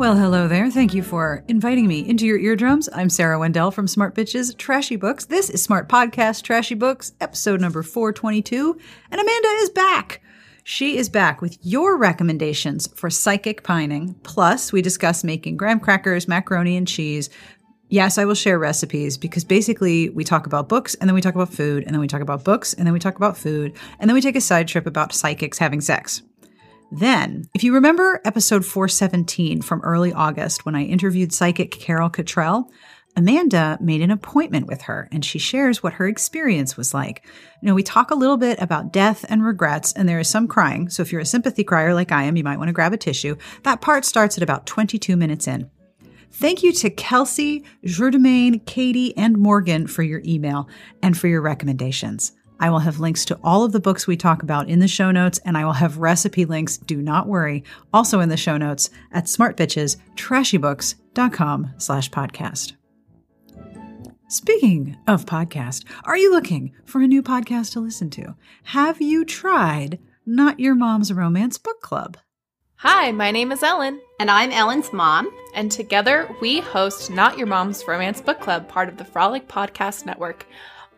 Well, hello there. Thank you for inviting me into your eardrums. I'm Sarah Wendell from Smart Bitches Trashy Books. This is Smart Podcast Trashy Books, episode number 422. And Amanda is back. She is back with your recommendations for psychic pining. Plus, we discuss making graham crackers, macaroni and cheese. Yes, I will share recipes because basically we talk about books and then we talk about food and then we talk about books and then we talk about food and then we take a side trip about psychics having sex. Then, if you remember episode 417 from early August when I interviewed psychic Carol Cotrell, Amanda made an appointment with her and she shares what her experience was like. You know, we talk a little bit about death and regrets, and there is some crying. So if you're a sympathy crier like I am, you might want to grab a tissue. That part starts at about 22 minutes in. Thank you to Kelsey, Jourdemayne, Katie, and Morgan for your email and for your recommendations. I will have links to all of the books we talk about in the show notes, and I will have recipe links, do not worry, also in the show notes at smartbitchestrashybooks.com slash podcast. Speaking of podcast, are you looking for a new podcast to listen to? Have you tried Not Your Mom's Romance Book Club? Hi, my name is Ellen. And I'm Ellen's mom. And together we host Not Your Mom's Romance Book Club, part of the Frolic Podcast Network.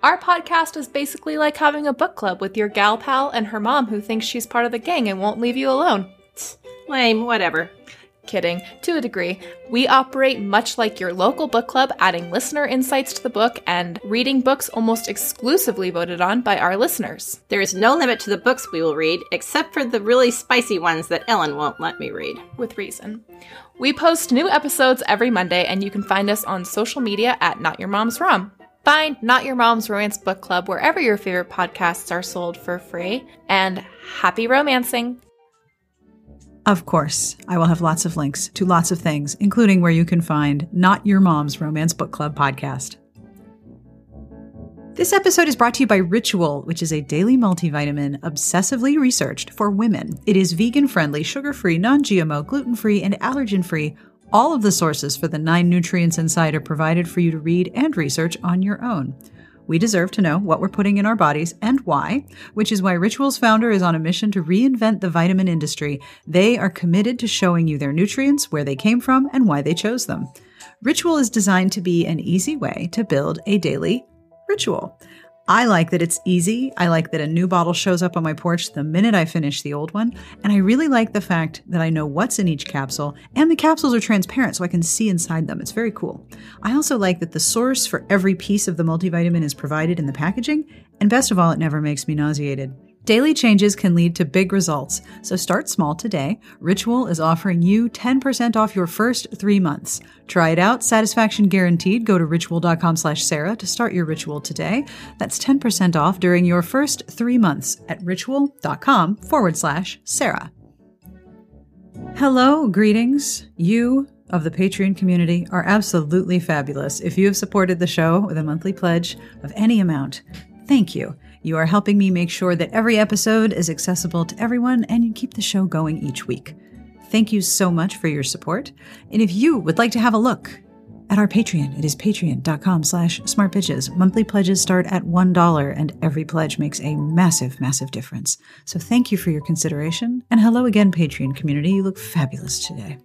Our podcast is basically like having a book club with your gal pal and her mom who thinks she's part of the gang and won't leave you alone. Lame, whatever. Kidding, to a degree. We operate much like your local book club, adding listener insights to the book and reading books almost exclusively voted on by our listeners. There is no limit to the books we will read, except for the really spicy ones that Ellen won't let me read. With reason. We post new episodes every Monday, and you can find us on social media at Not Your Mom's Rom. Find Not Your Mom's Romance Book Club wherever your favorite podcasts are sold for free. And happy romancing! Of course, I will have lots of links to lots of things, including where you can find Not Your Mom's Romance Book Club podcast. This episode is brought to you by Ritual, which is a daily multivitamin obsessively researched for women. It is vegan friendly, sugar free, non GMO, gluten free, and allergen free all of the sources for the nine nutrients inside are provided for you to read and research on your own. We deserve to know what we're putting in our bodies and why, which is why Ritual's founder is on a mission to reinvent the vitamin industry. They are committed to showing you their nutrients, where they came from, and why they chose them. Ritual is designed to be an easy way to build a daily ritual. I like that it's easy. I like that a new bottle shows up on my porch the minute I finish the old one. And I really like the fact that I know what's in each capsule and the capsules are transparent so I can see inside them. It's very cool. I also like that the source for every piece of the multivitamin is provided in the packaging. And best of all, it never makes me nauseated. Daily changes can lead to big results, so start small today. Ritual is offering you 10% off your first three months. Try it out, satisfaction guaranteed. Go to ritual.com slash Sarah to start your ritual today. That's 10% off during your first three months at ritual.com forward slash Sarah. Hello, greetings. You of the Patreon community are absolutely fabulous. If you have supported the show with a monthly pledge of any amount, thank you. You are helping me make sure that every episode is accessible to everyone and you keep the show going each week. Thank you so much for your support. And if you would like to have a look at our Patreon, it is patreon.com slash smartbitches. Monthly pledges start at $1 and every pledge makes a massive, massive difference. So thank you for your consideration. And hello again, Patreon community. You look fabulous today.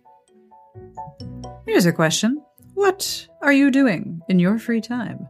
Here's a question. What are you doing in your free time?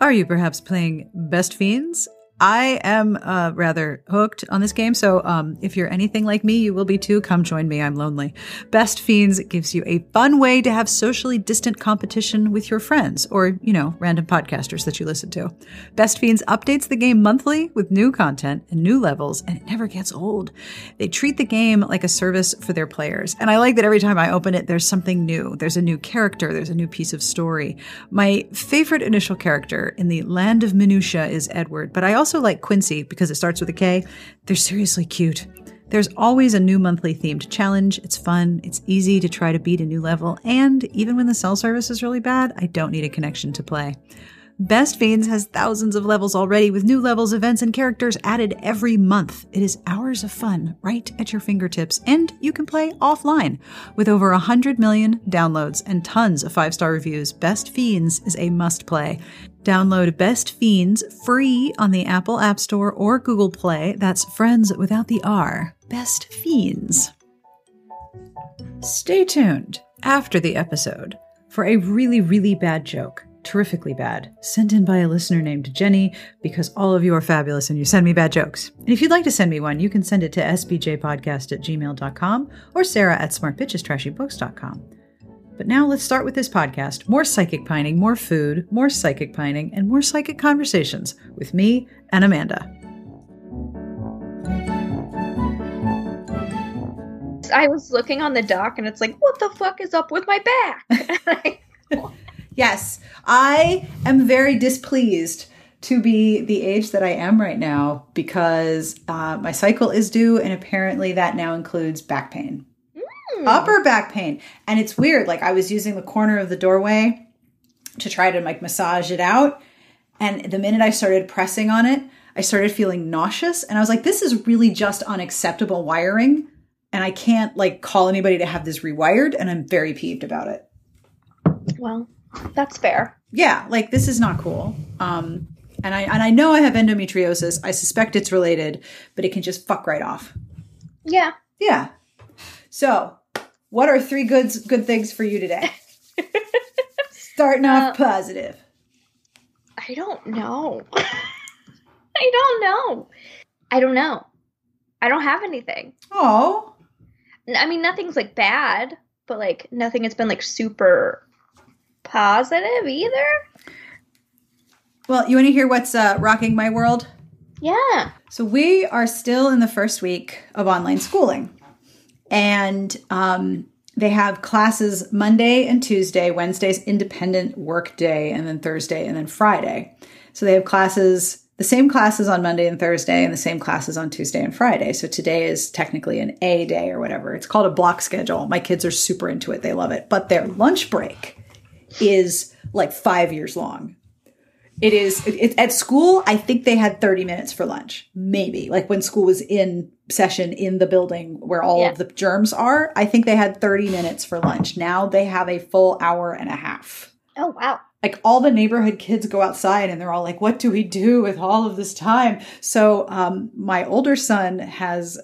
Are you perhaps playing Best Fiends? I am uh, rather hooked on this game, so um, if you're anything like me, you will be too. Come join me. I'm lonely. Best Fiends gives you a fun way to have socially distant competition with your friends or, you know, random podcasters that you listen to. Best Fiends updates the game monthly with new content and new levels, and it never gets old. They treat the game like a service for their players, and I like that every time I open it, there's something new. There's a new character, there's a new piece of story. My favorite initial character in the Land of Minutia is Edward, but I also also like Quincy because it starts with a K. They're seriously cute. There's always a new monthly themed challenge. It's fun, it's easy to try to beat a new level, and even when the cell service is really bad, I don't need a connection to play. Best Fiends has thousands of levels already with new levels, events, and characters added every month. It is hours of fun right at your fingertips, and you can play offline. With over 100 million downloads and tons of five star reviews, Best Fiends is a must play. Download Best Fiends free on the Apple App Store or Google Play. That's friends without the R. Best Fiends. Stay tuned after the episode for a really, really bad joke. Terrifically bad, sent in by a listener named Jenny, because all of you are fabulous and you send me bad jokes. And if you'd like to send me one, you can send it to sbjpodcast at gmail.com or sarah at smartbitchestrashybooks.com. But now let's start with this podcast more psychic pining, more food, more psychic pining, and more psychic conversations with me and Amanda. I was looking on the dock and it's like, what the fuck is up with my back? Yes, I am very displeased to be the age that I am right now because uh, my cycle is due, and apparently that now includes back pain, upper back pain. And it's weird. Like I was using the corner of the doorway to try to like massage it out, and the minute I started pressing on it, I started feeling nauseous, and I was like, "This is really just unacceptable wiring." And I can't like call anybody to have this rewired, and I'm very peeved about it. well, that's fair. yeah like this is not cool um and i and i know i have endometriosis i suspect it's related but it can just fuck right off Yeah. yeah so what are three good good things for you today starting off positive I don't know. I don't know. I don't know. I don't have anything. oh I mean, nothing's like bad, but like nothing has been like super positive either. well you want to hear what's uh, rocking my world Yeah. So we are still in the first week of online schooling, and um, they have classes Monday and Tuesday. Wednesday's independent work day, and then Thursday, and then Friday. So they have classes, the same classes on Monday and Thursday, and the same classes on Tuesday and Friday. So today is technically an A day or whatever. It's called a block schedule. My kids are super into it; they love it. But their lunch break is like five years long. It is it, at school. I think they had 30 minutes for lunch, maybe like when school was in session in the building where all Yeah. of the germs are. I think they had 30 minutes for lunch. Now they have a full hour and a half. Oh wow. Like all the neighborhood kids go outside and they're all like, "What do we do with all of this time?" So um, my older son has,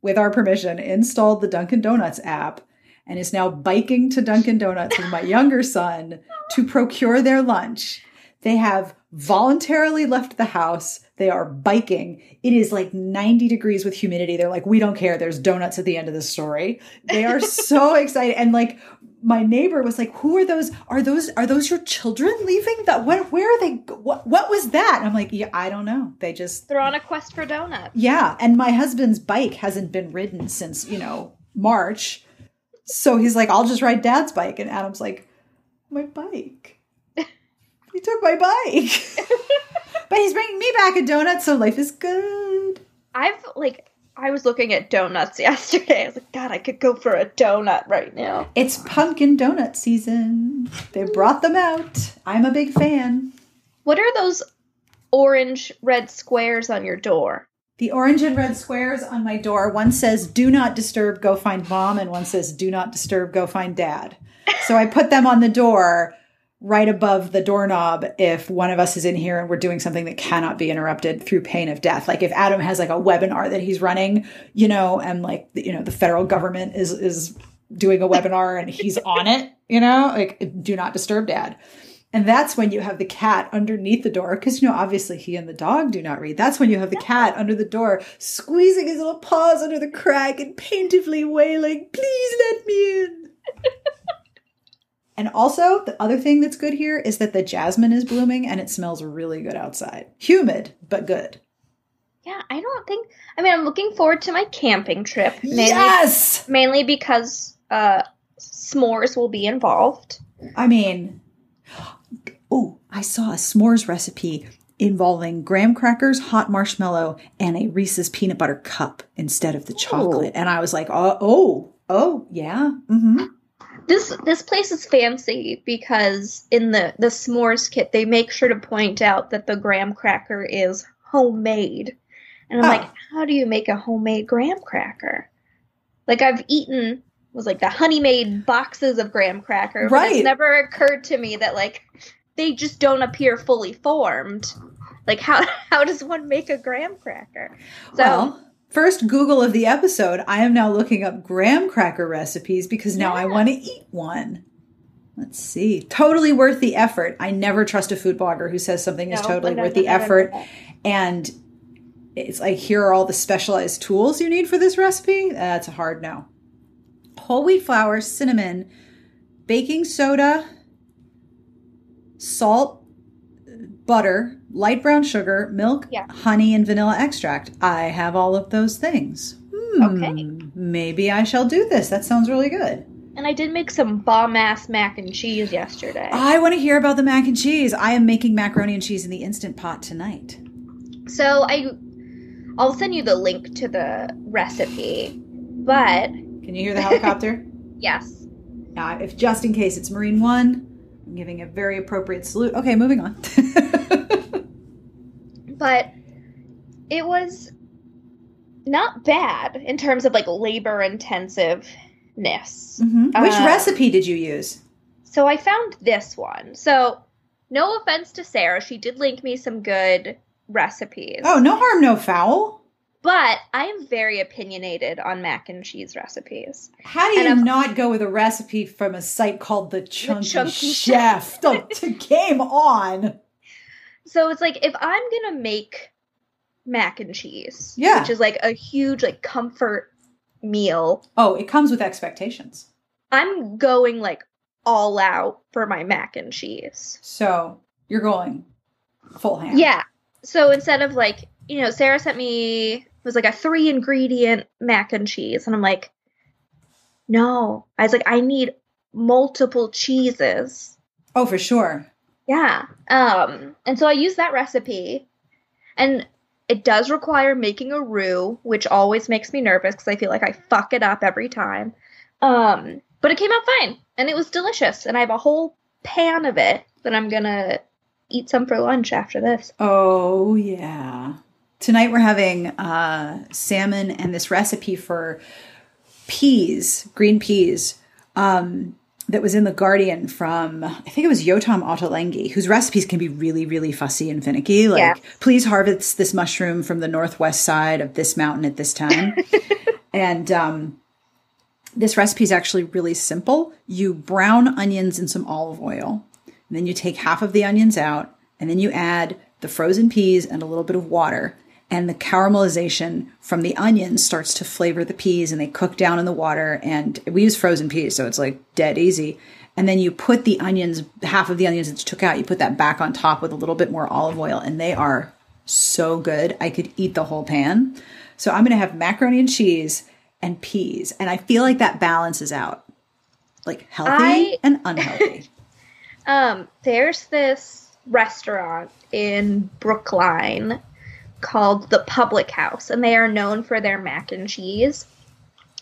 with our permission, installed the Dunkin' Donuts app and is now biking to Dunkin' Donuts with my younger son to procure their lunch. They have voluntarily left the house. They are biking. It is like 90 degrees with humidity. They're like, we don't care. There's donuts at the end of the story. They are so excited. And like, my neighbor was like, "Who are those? Are those are those your children leaving? That what? Where are they? What? What was that?" And I'm like, "Yeah, I don't know. They just They're on a quest for donuts. yeah." And my husband's bike hasn't been ridden since you know March, so he's like, "I'll just ride Dad's bike." And Adam's like, "My bike." He took my bike. but he's bringing me back a donut, so life is good. I've like I was looking at donuts yesterday. I was like, God, I could go for a donut right now. It's pumpkin donut season. They brought them out. I'm a big fan. What are those orange red squares on your door? The orange and red squares on my door, one says, Do not disturb, go find mom, and one says, Do not disturb, go find dad. So I put them on the door right above the doorknob if one of us is in here and we're doing something that cannot be interrupted through pain of death. Like if Adam has like a webinar that he's running, you know, and like, you know, the federal government is, is doing a webinar and he's on it, you know, like do not disturb dad. And that's when you have the cat underneath the door, because you know, obviously he and the dog do not read. That's when you have the cat under the door, squeezing his little paws under the crack and plaintively wailing, Please let me in. and also, the other thing that's good here is that the jasmine is blooming and it smells really good outside. Humid, but good. Yeah, I don't think. I mean, I'm looking forward to my camping trip. Mainly, Yes! mainly because uh, s'mores will be involved. I mean, oh, I saw a s'mores recipe involving graham crackers, hot marshmallow, and a Reese's peanut butter cup instead of the chocolate. And I was like, oh, oh, oh, yeah. hmm This this place is fancy because in the the s'mores kit they make sure to point out that the graham cracker is homemade, and I'm Oh. like, how do you make a homemade graham cracker? Like I've eaten was like the Honey Maid boxes of graham cracker, but Right. it's never occurred to me that like they just don't appear fully formed. Like how how does one make a graham cracker? So Well, first Google of the episode, I am now looking up graham cracker recipes because now I want to eat one. Let's see. Totally worth the effort. I never trust a food blogger who says something is totally worth the no, no, no, effort. And it's like, here are all the specialized tools you need for this recipe. That's a hard no. Whole wheat flour, cinnamon, baking soda, salt, butter, light brown sugar, milk, Yeah. honey, and vanilla extract. I have all of those things. Hmm, Okay. Maybe I shall do this. That sounds really good. And I did make some bomb ass mac and cheese yesterday. I want to hear about the mac and cheese. I am making macaroni and cheese in the instant pot tonight. So I, I'll send you the link to the recipe. But Can you hear the helicopter? yes, Now, if just in case it's Marine One, giving a very appropriate salute. Okay, moving on. but it was not bad in terms of like labor intensiveness. Mhm. Which Uh, recipe did you use? So I found this one. So no offense to Sarah, she did link me some good recipes. Oh, no harm, no foul. But I am very opinionated on mac and cheese recipes. How do you And not go with a recipe from a site called the Chunky, Chunky Chef? to game on. So it's like if I'm gonna make mac and cheese, Yeah. which is like a huge like comfort meal, Oh, it comes with expectations. I'm going like all out for my mac and cheese. So you're going full hand. Yeah. So instead of like, you know, Sarah sent me it was like a three ingredient mac and cheese, and I'm like, no. I was like, I need multiple cheeses. Oh, for sure. Yeah. Um, and so I used that recipe, and it does require making a roux, which always makes me nervous because I feel like I fuck it up every time. Um, but it came out fine, and it was delicious, and I have a whole pan of it that I'm gonna eat some for lunch after this. Oh, yeah. Tonight we're having uh, salmon and this recipe for peas, green peas, um, that was in The Guardian from, I think it was Yotam Ottolenghi, whose recipes can be really, really fussy and finicky. Like, Yeah. please harvest this mushroom from the northwest side of this mountain at this time. and um, this recipe is actually really simple. You brown onions in some olive oil, and then you take half of the onions out, and then you add the frozen peas and a little bit of water. And the caramelization from the onions starts to flavor the peas, and they cook down in the water. And we use frozen peas, so it's like dead easy. And then you put the onions, half of the onions that you took out, you put that back on top with a little bit more olive oil, and they are so good. I could eat the whole pan. So I'm going to have macaroni and cheese and peas. And I feel like that balances out like healthy I- and unhealthy. Um, there's this restaurant in Brookline called the Publick House, and they are known for their mac and cheese.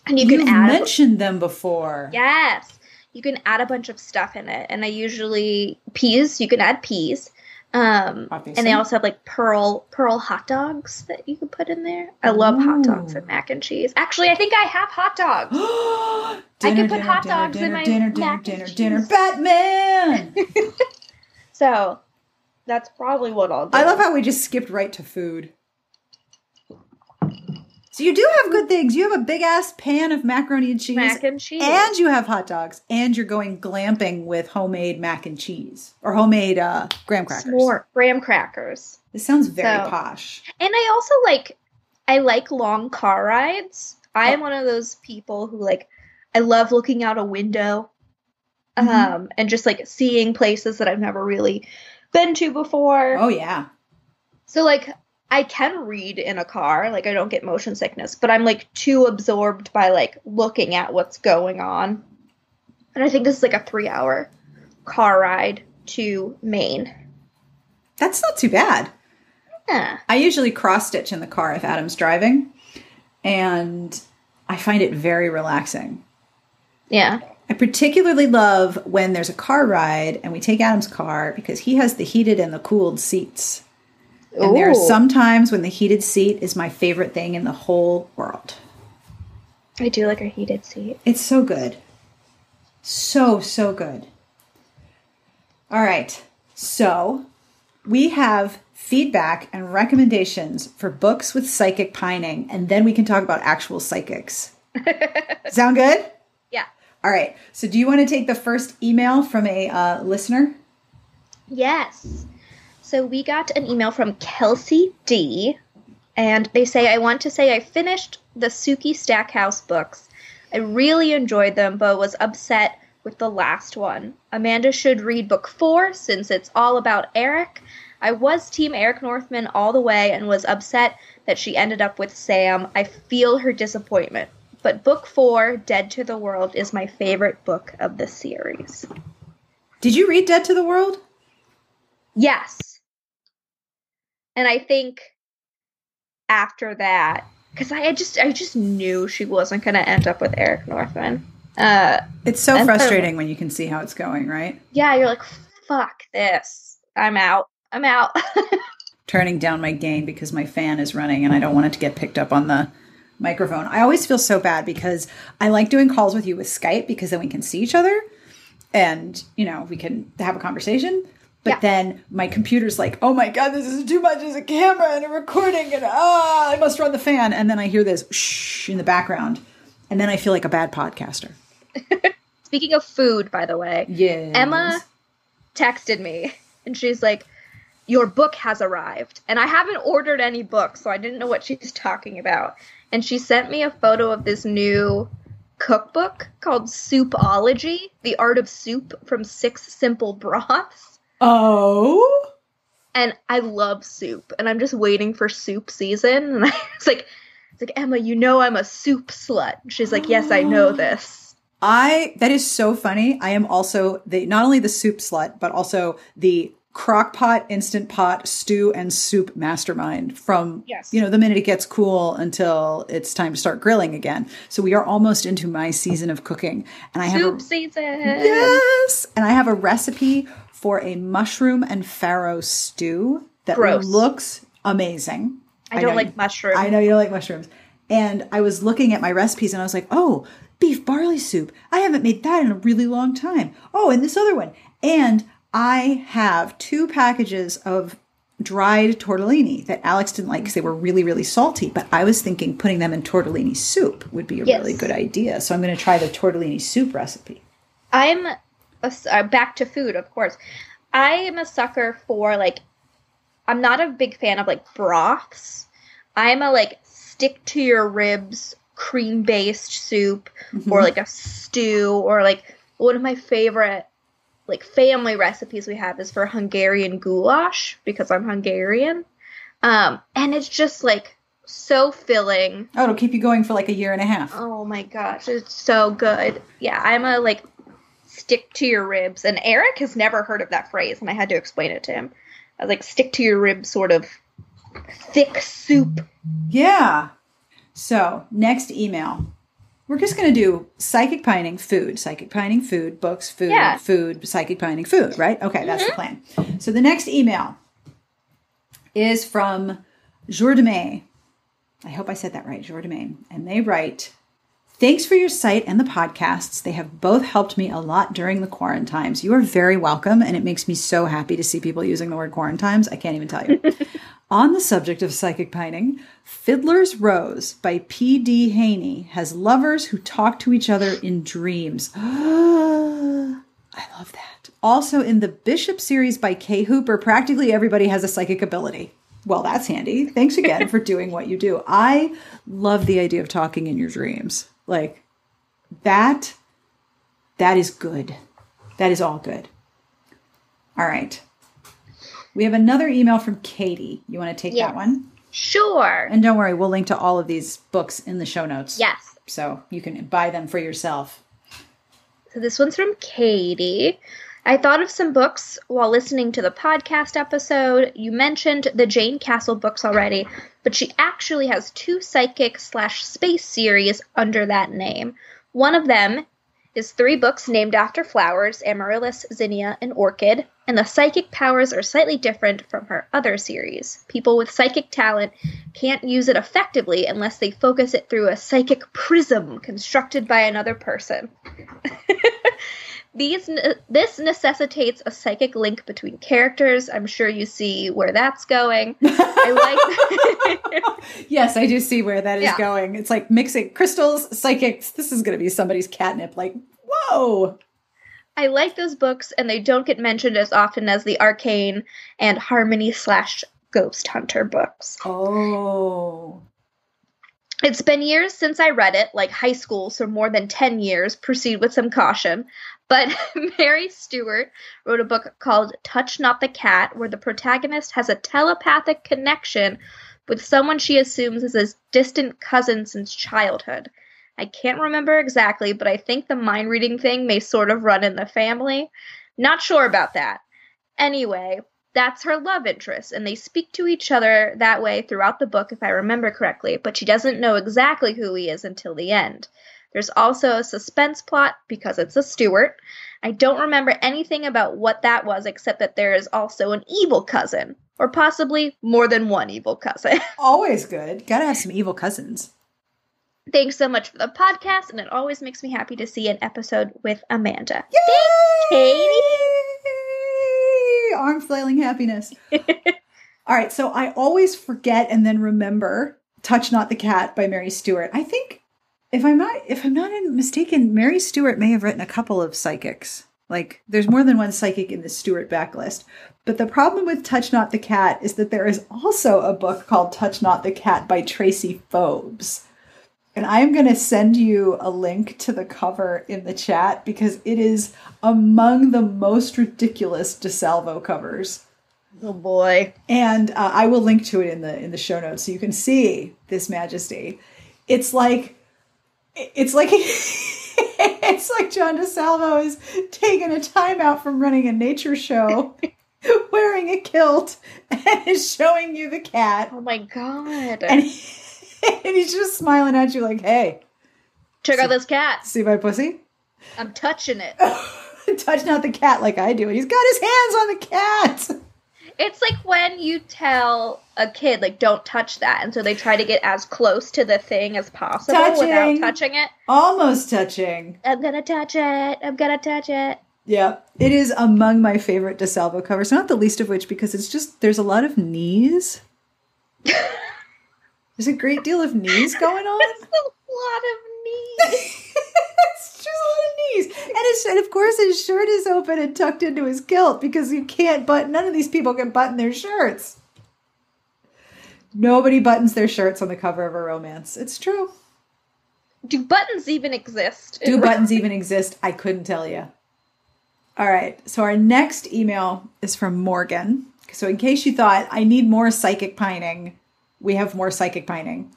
And you You've can add mentioned them before. yes, you can add a bunch of stuff in it, and I usually peas. You can add peas. Um, and they also have like pearl pearl hot dogs that you can put in there. I love hot dogs and mac and cheese. Actually, I think I have hot dogs. dinner, could put dinner, hot dinner, dogs in my dinner, dinner, dinner, cheese. dinner. Batman! So that's probably what I'll do. I love how we just skipped right to food. So you do have good things. You have a big ass pan of macaroni and cheese. mac and cheese. and you have hot dogs, and you're going glamping with homemade mac and cheese or homemade uh, graham crackers. S'more graham crackers. This sounds very So- posh. And I also like I like long car rides. I Oh. am one of those people who like I love looking out a window Mhm. um and just like seeing places that I've never really been to before. Oh yeah, So like I can read in a car, like I don't get motion sickness, but I'm like too absorbed by like looking at what's going on. And I think this is like a 3-hour car ride to Maine. that's not too bad. Yeah. I usually cross stitch in the car if Adam's driving, and I find it very relaxing. Yeah. I particularly love when there's a car ride and we take Adam's car because he has the heated and the cooled seats. And there are Ooh. some times when the heated seat is my favorite thing in the whole world. I do like a heated seat. It's so good. So, so good. All right. So, we have feedback and recommendations for books with psychic pining, and then we can talk about actual psychics. Sound good? All right. So, do you want to take the first email from a uh, listener? Yes. So we got an email from Kelsey D, and they say, I want to say I finished the Sookie Stackhouse books. I really enjoyed them, but was upset with the last one. Amanda should read book four since it's all about Eric. I was Team Eric Northman all the way and was upset that she ended up with Sam. I feel her disappointment. But book four, Dead to the World, is my favorite book of the series. Did you read Dead to the World? Yes. And I think after that, because I just I just knew she wasn't going to end up with Eric Northman. Uh, It's so frustrating when you can see how it's going, right? yeah, you're like, fuck this. I'm out. I'm out. Turning down my gain because my fan is running and I don't want it to get picked up on the microphone. I always feel so bad because I like doing calls with you with Skype because then we can see each other and, you know, we can have a conversation. But Yeah. then my computer's like, oh my God, this is too much as a camera and a recording and ah, I must run the fan. And then I hear this shh in the background. And then I feel like a bad podcaster. Speaking of food, by the way, Yeah. Emma texted me and she's like, Your book has arrived. And I haven't ordered any books, so I didn't know what she's talking about. And she sent me a photo of this new cookbook called Soupology The Art of Soup from Six Simple Broths. Oh. And I love soup, and I'm just waiting for soup season. And I was like, it's like Emma, you know I'm a soup slut. She's like, yes, I know this. I that is so funny. I am also the not only the soup slut, but also the crock pot, instant pot, stew and soup mastermind from Yes. you know the minute it gets cool until it's time to start grilling again. So we are almost into my season of cooking, and I have Soup a, season. yes, and I have a recipe for a mushroom and farro stew that Gross. looks amazing. I don't like you- mushrooms. I know you don't like mushrooms. And I was looking at my recipes and I was like, oh, beef barley soup. I haven't made that in a really long time. Oh, and this other one. And I have two packages of dried tortellini that Alex didn't like because they were really, really salty. But I was thinking putting them in tortellini soup would be a Yes. really good idea. So I'm going to try the tortellini soup recipe. I'm a, uh, back to food, of course. I am a sucker for like. I'm not a big fan of like broths. I'm a like stick to your ribs cream based soup or like a stew or like one of my favorite like family recipes we have is for Hungarian goulash because I'm Hungarian. Um and it's just like so filling. Oh, it'll keep you going for like a year and a half. Oh my gosh, it's so good. Yeah, I'm a like stick to your ribs. And Eric has never heard of that phrase, and I had to explain it to him. I was like, stick to your ribs, sort of thick soup. Yeah. So, next email. We're just going to do psychic pining, food, psychic pining, food, books, food, Yeah. food, psychic pining, food, right? Okay, that's the mm-hmm. plan. So, the next email is from Jour de May. I hope I said that right, Jour de May. And they write, Thanks for your site and the podcasts. They have both helped me a lot during the quarantines. You are very welcome, and it makes me so happy to see people using the word quarantines. I can't even tell you. On the subject of psychic pining, Fiddler's Rose by P.D. Haney has lovers who talk to each other in dreams. I love that. Also, in the Bishop series by Kay Hooper, practically everybody has a psychic ability. Well, that's handy. Thanks again for doing what you do. I love the idea of talking in your dreams. Like that, that is good. That is all good. All right. We have another email from Katie. You want to take Yes. that one? Sure. And don't worry, we'll link to all of these books in the show notes. Yes. So you can buy them for yourself. So this one's from Katie. I thought of some books while listening to the podcast episode. You mentioned the Jayne Castle books already, but she actually has two psychic slash space series under that name. One of them is three books named after flowers Amaryllis, Zinnia, and Orchid. and the psychic powers are slightly different from her other series. People with psychic talent can't use it effectively unless they focus it through a psychic prism constructed by another person. These uh, this necessitates a psychic link between characters. I'm sure you see where that's going. I like Yes, I do see where that is yeah. going. It's like mixing crystals, psychics. This is going to be somebody's catnip like, "Whoa." I like those books, and they don't get mentioned as often as the Arcane and Harmony slash Ghost Hunter books. Oh. It's been years since I read it, like high school, so more than 10 years. Proceed with some caution. But Mary Stewart wrote a book called Touch Not the Cat, where the protagonist has a telepathic connection with someone she assumes is a distant cousin since childhood. I can't remember exactly, but I think the mind reading thing may sort of run in the family. Not sure about that. Anyway, that's her love interest, and they speak to each other that way throughout the book, if I remember correctly, but she doesn't know exactly who he is until the end. There's also a suspense plot because it's a Stewart. I don't remember anything about what that was except that there is also an evil cousin, or possibly more than one evil cousin. Always good. Gotta have some evil cousins. Thanks so much for the podcast, and it always makes me happy to see an episode with Amanda. Yay! Thanks, Katie. Arm flailing happiness. All right, so I always forget and then remember "Touch Not the Cat" by Mary Stewart. I think, if I'm not if I'm not mistaken, Mary Stewart may have written a couple of psychics. Like, there's more than one psychic in the Stewart backlist. But the problem with Touch Not the Cat is that there is also a book called Touch Not the Cat by Tracy Fobes and I am going to send you a link to the cover in the chat because it is among the most ridiculous DeSalvo covers. Oh boy! And uh, I will link to it in the in the show notes so you can see this majesty. It's like it's like it's like John DeSalvo is taking a timeout from running a nature show. wearing a kilt and is showing you the cat. Oh my god. And he, and he's just smiling at you like, hey. Check out this cat. See my pussy? I'm touching it. touching out the cat like I do. He's got his hands on the cat. It's like when you tell a kid, like, don't touch that. And so they try to get as close to the thing as possible touching. without touching it. Almost touching. I'm gonna touch it. I'm gonna touch it. Yeah. It is among my favorite DeSalvo covers, not the least of which because it's just, there's a lot of knees. There's a great deal of knees going on. It's a lot of knees. it's just a lot of knees. And, his, and of course, his shirt is open and tucked into his kilt because you can't button, none of these people can button their shirts. Nobody buttons their shirts on the cover of a romance. It's true. Do buttons even exist? Do buttons even exist? I couldn't tell you. All right. So our next email is from Morgan. So in case you thought I need more psychic pining, we have more psychic pining.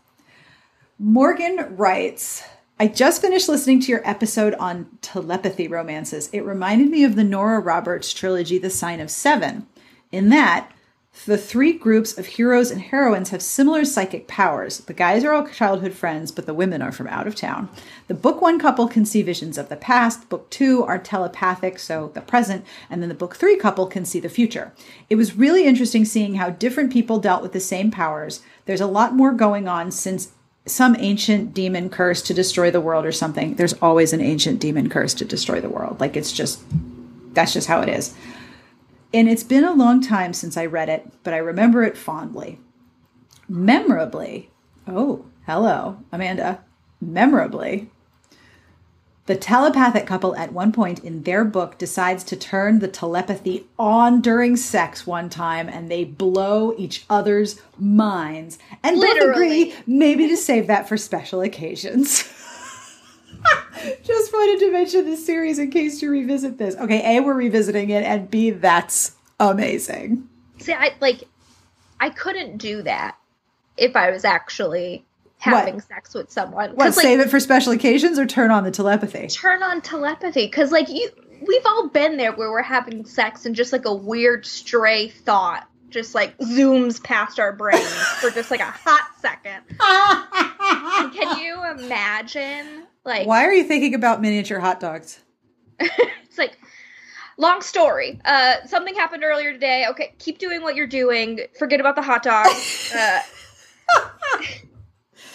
Morgan writes, I just finished listening to your episode on telepathy romances. It reminded me of the Nora Roberts trilogy, The Sign of Seven. In that, the three groups of heroes and heroines have similar psychic powers. The guys are all childhood friends, but the women are from out of town. The book one couple can see visions of the past, book two are telepathic, so the present, and then the book three couple can see the future. It was really interesting seeing how different people dealt with the same powers. There's a lot more going on since some ancient demon curse to destroy the world or something. There's always an ancient demon curse to destroy the world. Like it's just, that's just how it is. And it's been a long time since I read it, but I remember it fondly. Memorably, oh, hello, Amanda. Memorably, the telepathic couple at one point in their book decides to turn the telepathy on during sex one time and they blow each other's minds and Literally. both agree maybe to save that for special occasions. Just wanted to mention this series in case you revisit this. Okay, A, we're revisiting it, and B, that's amazing. See, I like I couldn't do that if I was actually having what? sex with someone. What, like, save it for special occasions or turn on the telepathy? Turn on telepathy. Cause like you we've all been there where we're having sex and just like a weird stray thought just like zooms past our brains for just like a hot second. Can you imagine? Like, why are you thinking about miniature hot dogs? it's like, long story. Uh, something happened earlier today. Okay, keep doing what you're doing. Forget about the hot dog. Uh,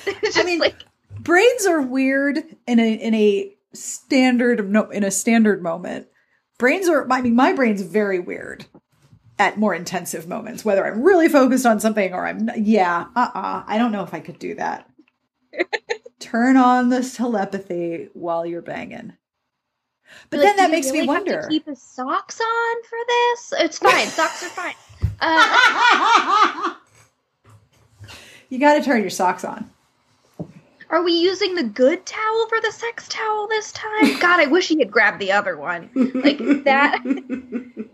just mean- like brains are weird in a in a standard no in a standard moment. Brains are I mean my brain's very weird at more intensive moments whether I'm really focused on something or I'm yeah, uh-uh. I don't know if I could do that. Turn on the telepathy while you're banging. But like, then that makes me really have to wonder. keep his socks on for this? It's fine. socks are fine. Uh, you got to turn your socks on. are we using the good towel for the sex towel this time? God, I wish he had grabbed the other one. Like that.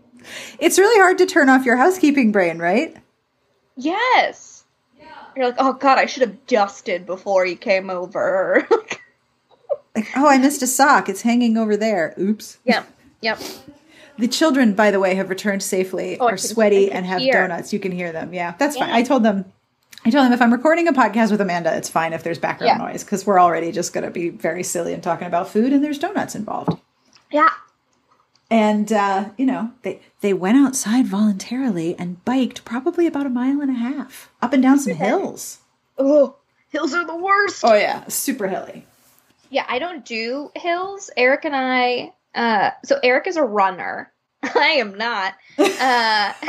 It's really hard to turn off your housekeeping brain, right? Yes. You're like, oh God, I should have dusted before he came over. Like, oh, I missed a sock. It's hanging over there. Oops. yep. Yep. The children, by the way, have returned safely, Oh, are can- sweaty, and have hear. donuts. You can hear them. Yeah, that's fine. I told them, I told them if I'm recording a podcast with Amanda, it's fine if there's background Yeah. noise because we're already just going to be very silly and talking about food, and there's donuts involved. Yeah. And uh, you know, they they went outside voluntarily and biked probably about a mile and a half up and down some hills. Oh, hills are the worst. Oh yeah, super hilly. Yeah, I don't do hills. Eric and I. Uh, so Eric is a runner. I am not. Uh,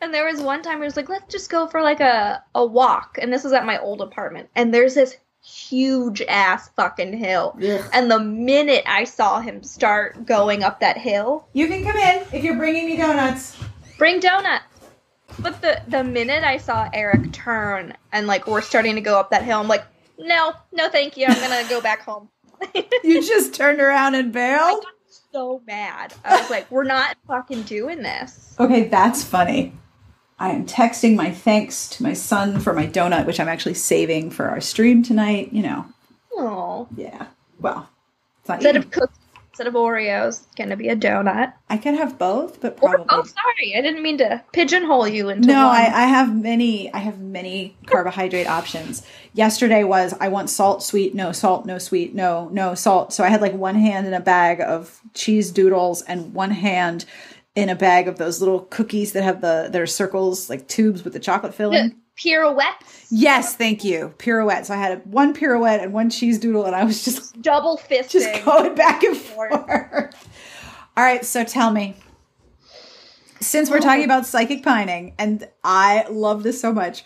and there was one time he was like, "Let's just go for like a a walk." And this was at my old apartment. And there's this huge ass fucking hill. Ugh. And the minute I saw him start going up that hill, You can come in if you're bringing me donuts. bring donuts. But the the minute I saw Eric turn and like we're starting to go up that hill, I'm like, no, no, thank you. I'm gonna go back home. You just turned around and bailed. so mad. I was like, we're not fucking doing this. Okay, that's funny. I am texting my thanks to my son for my donut, which I'm actually saving for our stream tonight. You know, Oh, yeah. Well, it's not instead of cookies, instead of Oreos, it's gonna be a donut. I can have both, but Or, probably oh, sorry, I didn't mean to pigeonhole you into no. I, I have many. I have many carbohydrate options. Yesterday was I want salt, sweet, no salt, no sweet, no no salt. So I had like one hand in a bag of cheese doodles and one hand in a bag of those little cookies that have the their circles like tubes with the chocolate filling. Pirouettes, Yes, thank you. Pirouette. So I had one pirouette and one cheese doodle, and I was just double fisting. just going back and forth. All right, so tell me. Since we're oh. talking about psychic pining, and I love this so much,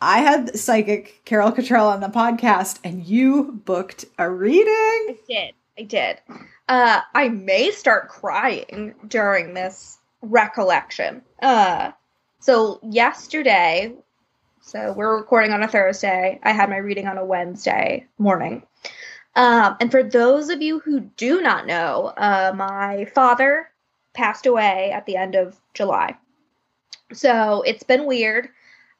I had psychic Carol Cotrell on the podcast, and you booked a reading. I did. I did. Uh, I may start crying during this recollection. Uh, so yesterday, so we're recording on a Thursday. I had my reading on a Wednesday morning. Um, and for those of you who do not know, uh, my father passed away at the end of July. So it's been weird.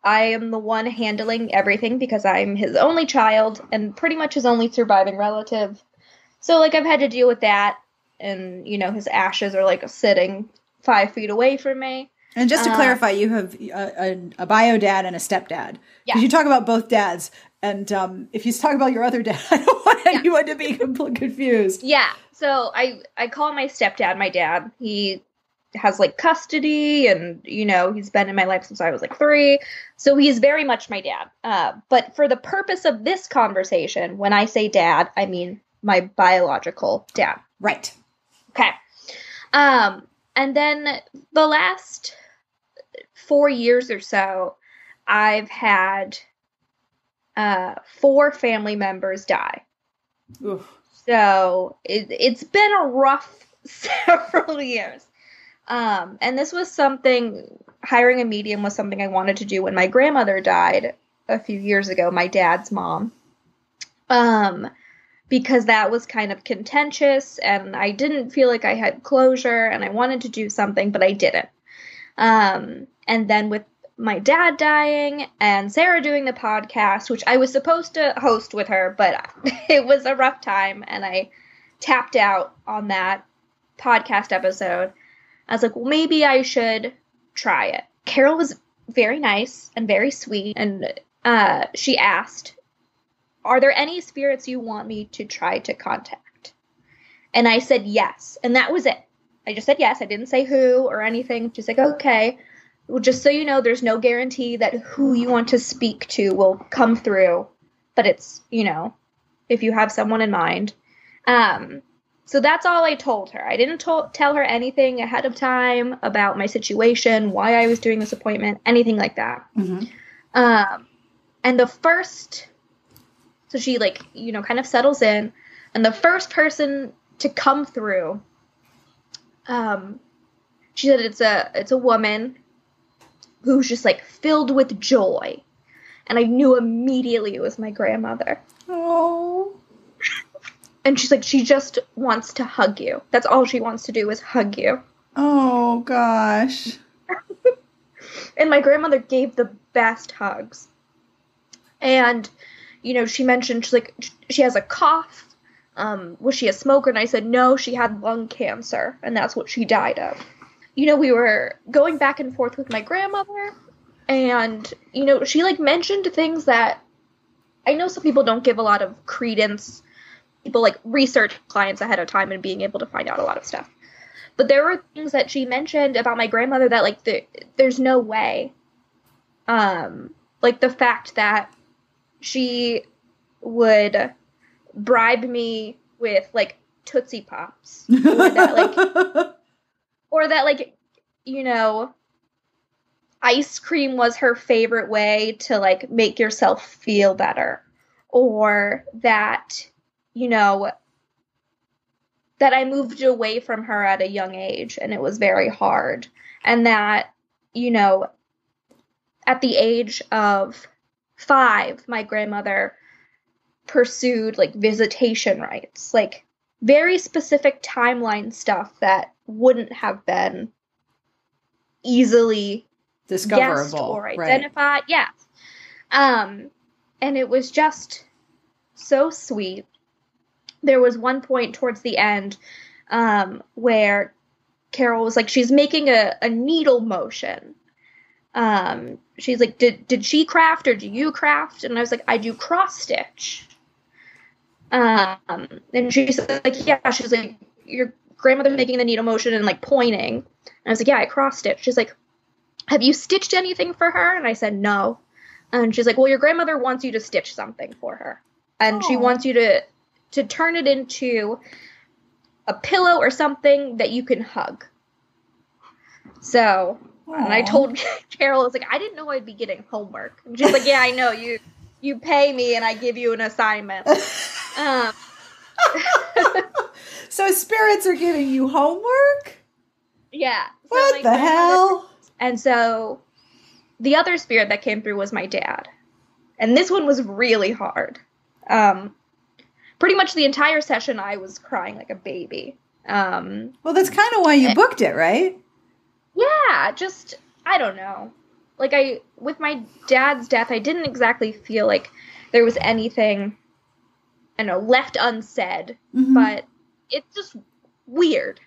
I am the one handling everything because I'm his only child and pretty much his only surviving relative. So like I've had to deal with that, and you know his ashes are like sitting five feet away from me. And just to Uh, clarify, you have a, a, a bio dad and a stepdad. Yeah. You talk about both dads. And um, if you talk about your other dad, I don't want anyone to be completely confused. Yeah. So I I call my stepdad my dad. He has like custody, and you know he's been in my life since I was like three. So he's very much my dad. Uh, but for the purpose of this conversation, when I say dad, I mean my biological dad. Right. Okay. Um, and then the last four years or so, I've had uh, four family members die. Oof. So it, it's been a rough several years. Um, and this was something, hiring a medium was something I wanted to do when my grandmother died a few years ago, my dad's mom. Um, because that was kind of contentious and I didn't feel like I had closure and I wanted to do something, but I didn't. Um, and then with my dad dying and Sarah doing the podcast, which I was supposed to host with her, but it was a rough time and I tapped out on that podcast episode. I was like, well, maybe I should try it. Carol was very nice and very sweet, and uh, she asked, Are there any spirits you want me to try to contact? And I said yes. And that was it. I just said yes. I didn't say who or anything. Just like, okay. Well, just so you know, there's no guarantee that who you want to speak to will come through. But it's, you know, if you have someone in mind. Um, so that's all I told her. I didn't to- tell her anything ahead of time about my situation, why I was doing this appointment, anything like that. Mm-hmm. Um, and the first, so she like you know kind of settles in, and the first person to come through, um, she said it's a it's a woman who's just like filled with joy, and I knew immediately it was my grandmother. Oh. And she's like, she just wants to hug you. That's all she wants to do is hug you. Oh gosh. And my grandmother gave the best hugs. And, you know, she mentioned she's like she has a cough. Um, was she a smoker? And I said no, she had lung cancer, and that's what she died of. You know, we were going back and forth with my grandmother, and you know, she like mentioned things that I know some people don't give a lot of credence. People like research clients ahead of time and being able to find out a lot of stuff. But there were things that she mentioned about my grandmother that like the, there's no way. Um, like the fact that she would bribe me with like Tootsie Pops, or that like, or that like, you know, ice cream was her favorite way to like make yourself feel better, or that, you know, that I moved away from her at a young age and it was very hard. And that, you know, at the age of five, my grandmother pursued like visitation rights, like very specific timeline stuff that wouldn't have been easily Discoverable. or right. identified. Yeah. Um, and it was just so sweet. There was one point towards the end um, where Carol was like, she's making a, a needle motion. Um, she's like, did did she craft or do you craft? And I was like, I do cross stitch. Um, and she's like, yeah. She was like, your grandmother's making the needle motion and like pointing. And I was like, yeah, I cross stitch. She's like, have you stitched anything for her? And I said, no. And she's like, well, your grandmother wants you to stitch something for her, and she wants you to to turn it into a pillow or something that you can hug. So, and I told Carol, I was like, I didn't know I'd be getting homework. And she's like, Yeah, I know you. You pay me, and I give you an assignment. um, So spirits are giving you homework? yeah. So What the hell? And so the other spirit that came through was my dad. And this one was really hard. Um, pretty much the entire session, I was crying like a baby. Um, Well, that's kind of why you booked it, right? Yeah, just, I don't know. Like, I, with my dad's death, I didn't exactly feel like there was anything, I don't know, left unsaid, Mhm. but it's just weird.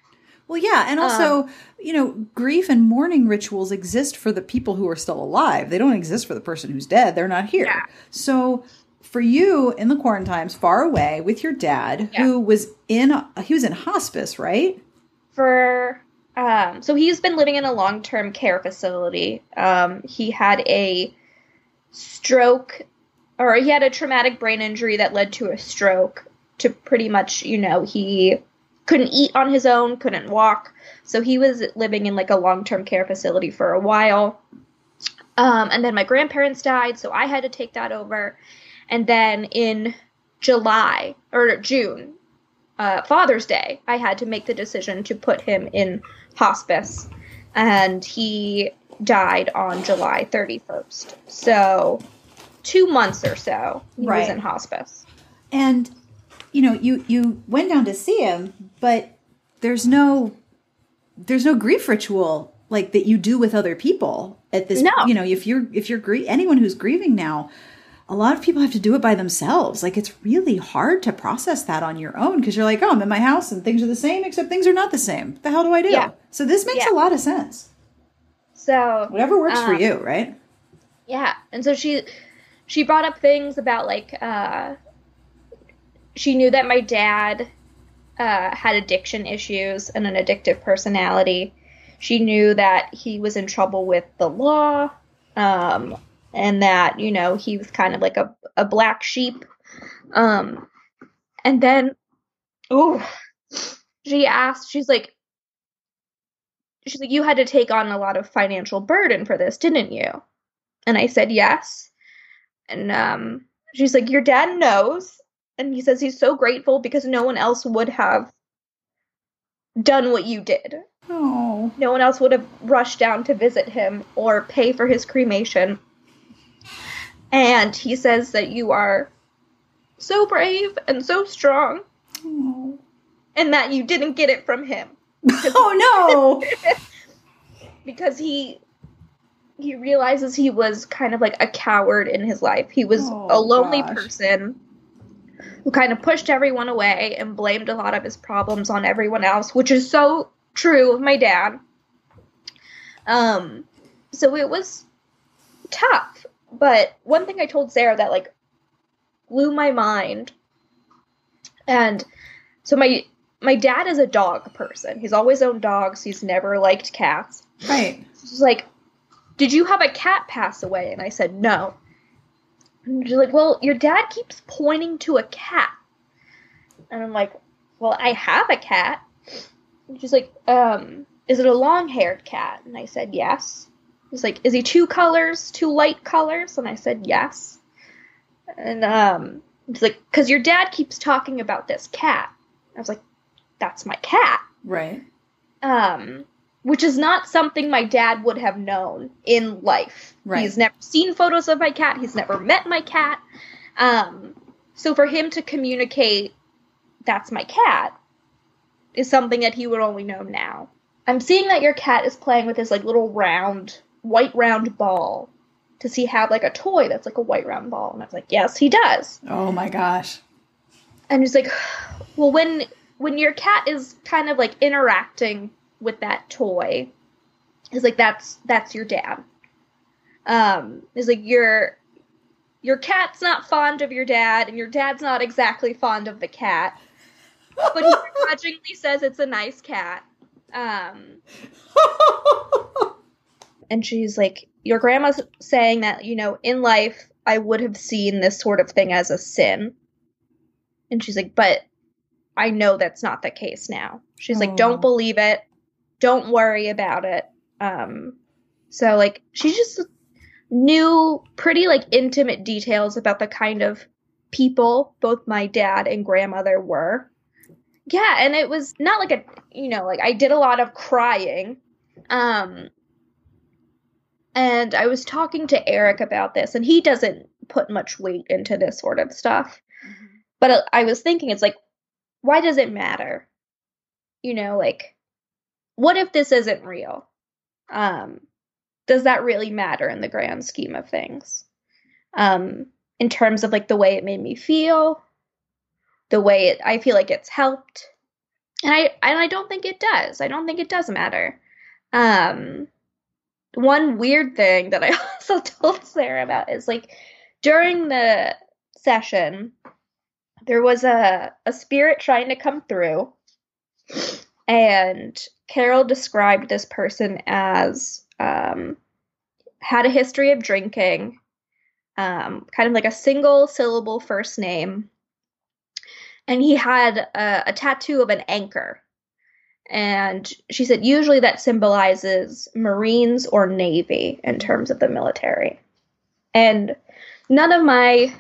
Well, yeah, and also, you know, grief and mourning rituals exist for the people who are still alive. They don't exist for the person who's dead. They're not here. Yeah. So, for you in the quarantines, far away with your dad, Yeah. who was in he was in hospice, right? for um so he's been living in a long-term care facility. Um he had a stroke or he had a traumatic brain injury that led to a stroke to pretty much you know he couldn't eat on his own couldn't walk. So he was living in like a long-term care facility for a while. Um and then my grandparents died so i had to take that over. And then in july or june uh, Father's Day, I had to make the decision to put him in hospice, and he died on July 31st. So, two months or so he was Right. in hospice. And you know, you you went down to see him, but there's no there's no grief ritual like that you do with other people at this No. you know, if you're if you're grie- anyone who's grieving now, a lot of people have to do it by themselves. Like it's really hard to process that on your own because you're like, "Oh, I'm in my house and things are the same except things are not the same." What the hell do I do? Yeah. So this makes Yeah. a lot of sense. So, Whatever works for Um, you, right? yeah. And so she she brought up things about like uh she knew that my dad uh, had addiction issues and an addictive personality. She knew that he was in trouble with the law, um, and that you know he was kind of like a a black sheep. Um, and then, oh, she asked. She's like, she's like, you had to take on a lot of financial burden for this, didn't you? And I said yes. And um, she's like, your dad knows, and he says he's so grateful because no one else would have done what you did. Oh. No one else would have rushed down to visit him or pay for his cremation. And he says that you are so brave and so strong, Oh, and that you didn't get it from him oh no. because he he realizes he was kind of like a coward in his life. He was Oh, a lonely gosh. person who kind of pushed everyone away and blamed a lot of his problems on everyone else, which is so true of my dad. Um so it was tough, but one thing I told Sarah that like blew my mind and so my my dad is a dog person. He's always owned dogs. He's never liked cats. right. She's like, Did you have a cat pass away? And I said, No. And she's like, Well, your dad keeps pointing to a cat. And I'm like, Well, I have a cat. And she's like, Um, is it a long haired cat? And I said, Yes. He's like, Is he two colors, two light colors? And I said, Yes. And um, he's like, Because your dad keeps talking about this cat. I was like, That's my cat Right. um, which is not something my dad would have known in life. Right. He's never seen photos of my cat. He's never met my cat. Um, so for him to communicate, that's my cat, is something that he would only know now. I'm seeing that your cat is playing with his like little round, white round ball. Does he have like a toy that's like a white round ball? And I was like, yes, he does. Oh my gosh. And he's like, well, when when your cat is kind of like interacting with that toy, he's like, that's that's your dad. Um, he's like, your your cat's not fond of your dad, and your dad's not exactly fond of the cat, but he begrudgingly says it's a nice cat. Um, and she's like, Your grandma's saying that, you know, in life, I would have seen this sort of thing as a sin. And she's like, But I know that's not the case now. She's like, Don't believe it. Don't worry about it. Um, so, like, she just knew pretty, like, intimate details about the kind of people both my dad and grandmother were. Yeah, and it was not like a, you know, like I did a lot of crying. Um, and I was talking to Eric about this, and he doesn't put much weight into this sort of stuff. But uh, I was thinking, it's like, why does it matter? You know, like, what if this isn't real? Um, does that really matter in the grand scheme of things? Um, in terms of like the way it made me feel, the way it, I feel like it's helped, and I and I don't think it does. I don't think it does matter. Um, one weird thing that I also told Sarah about is like during the session, there was a, a spirit trying to come through, and Carol described this person as um, had a history of drinking, um, kind of like a single syllable first name, and he had a, a tattoo of an anchor. And she said usually that symbolizes Marines or Navy in terms of the military. And none of my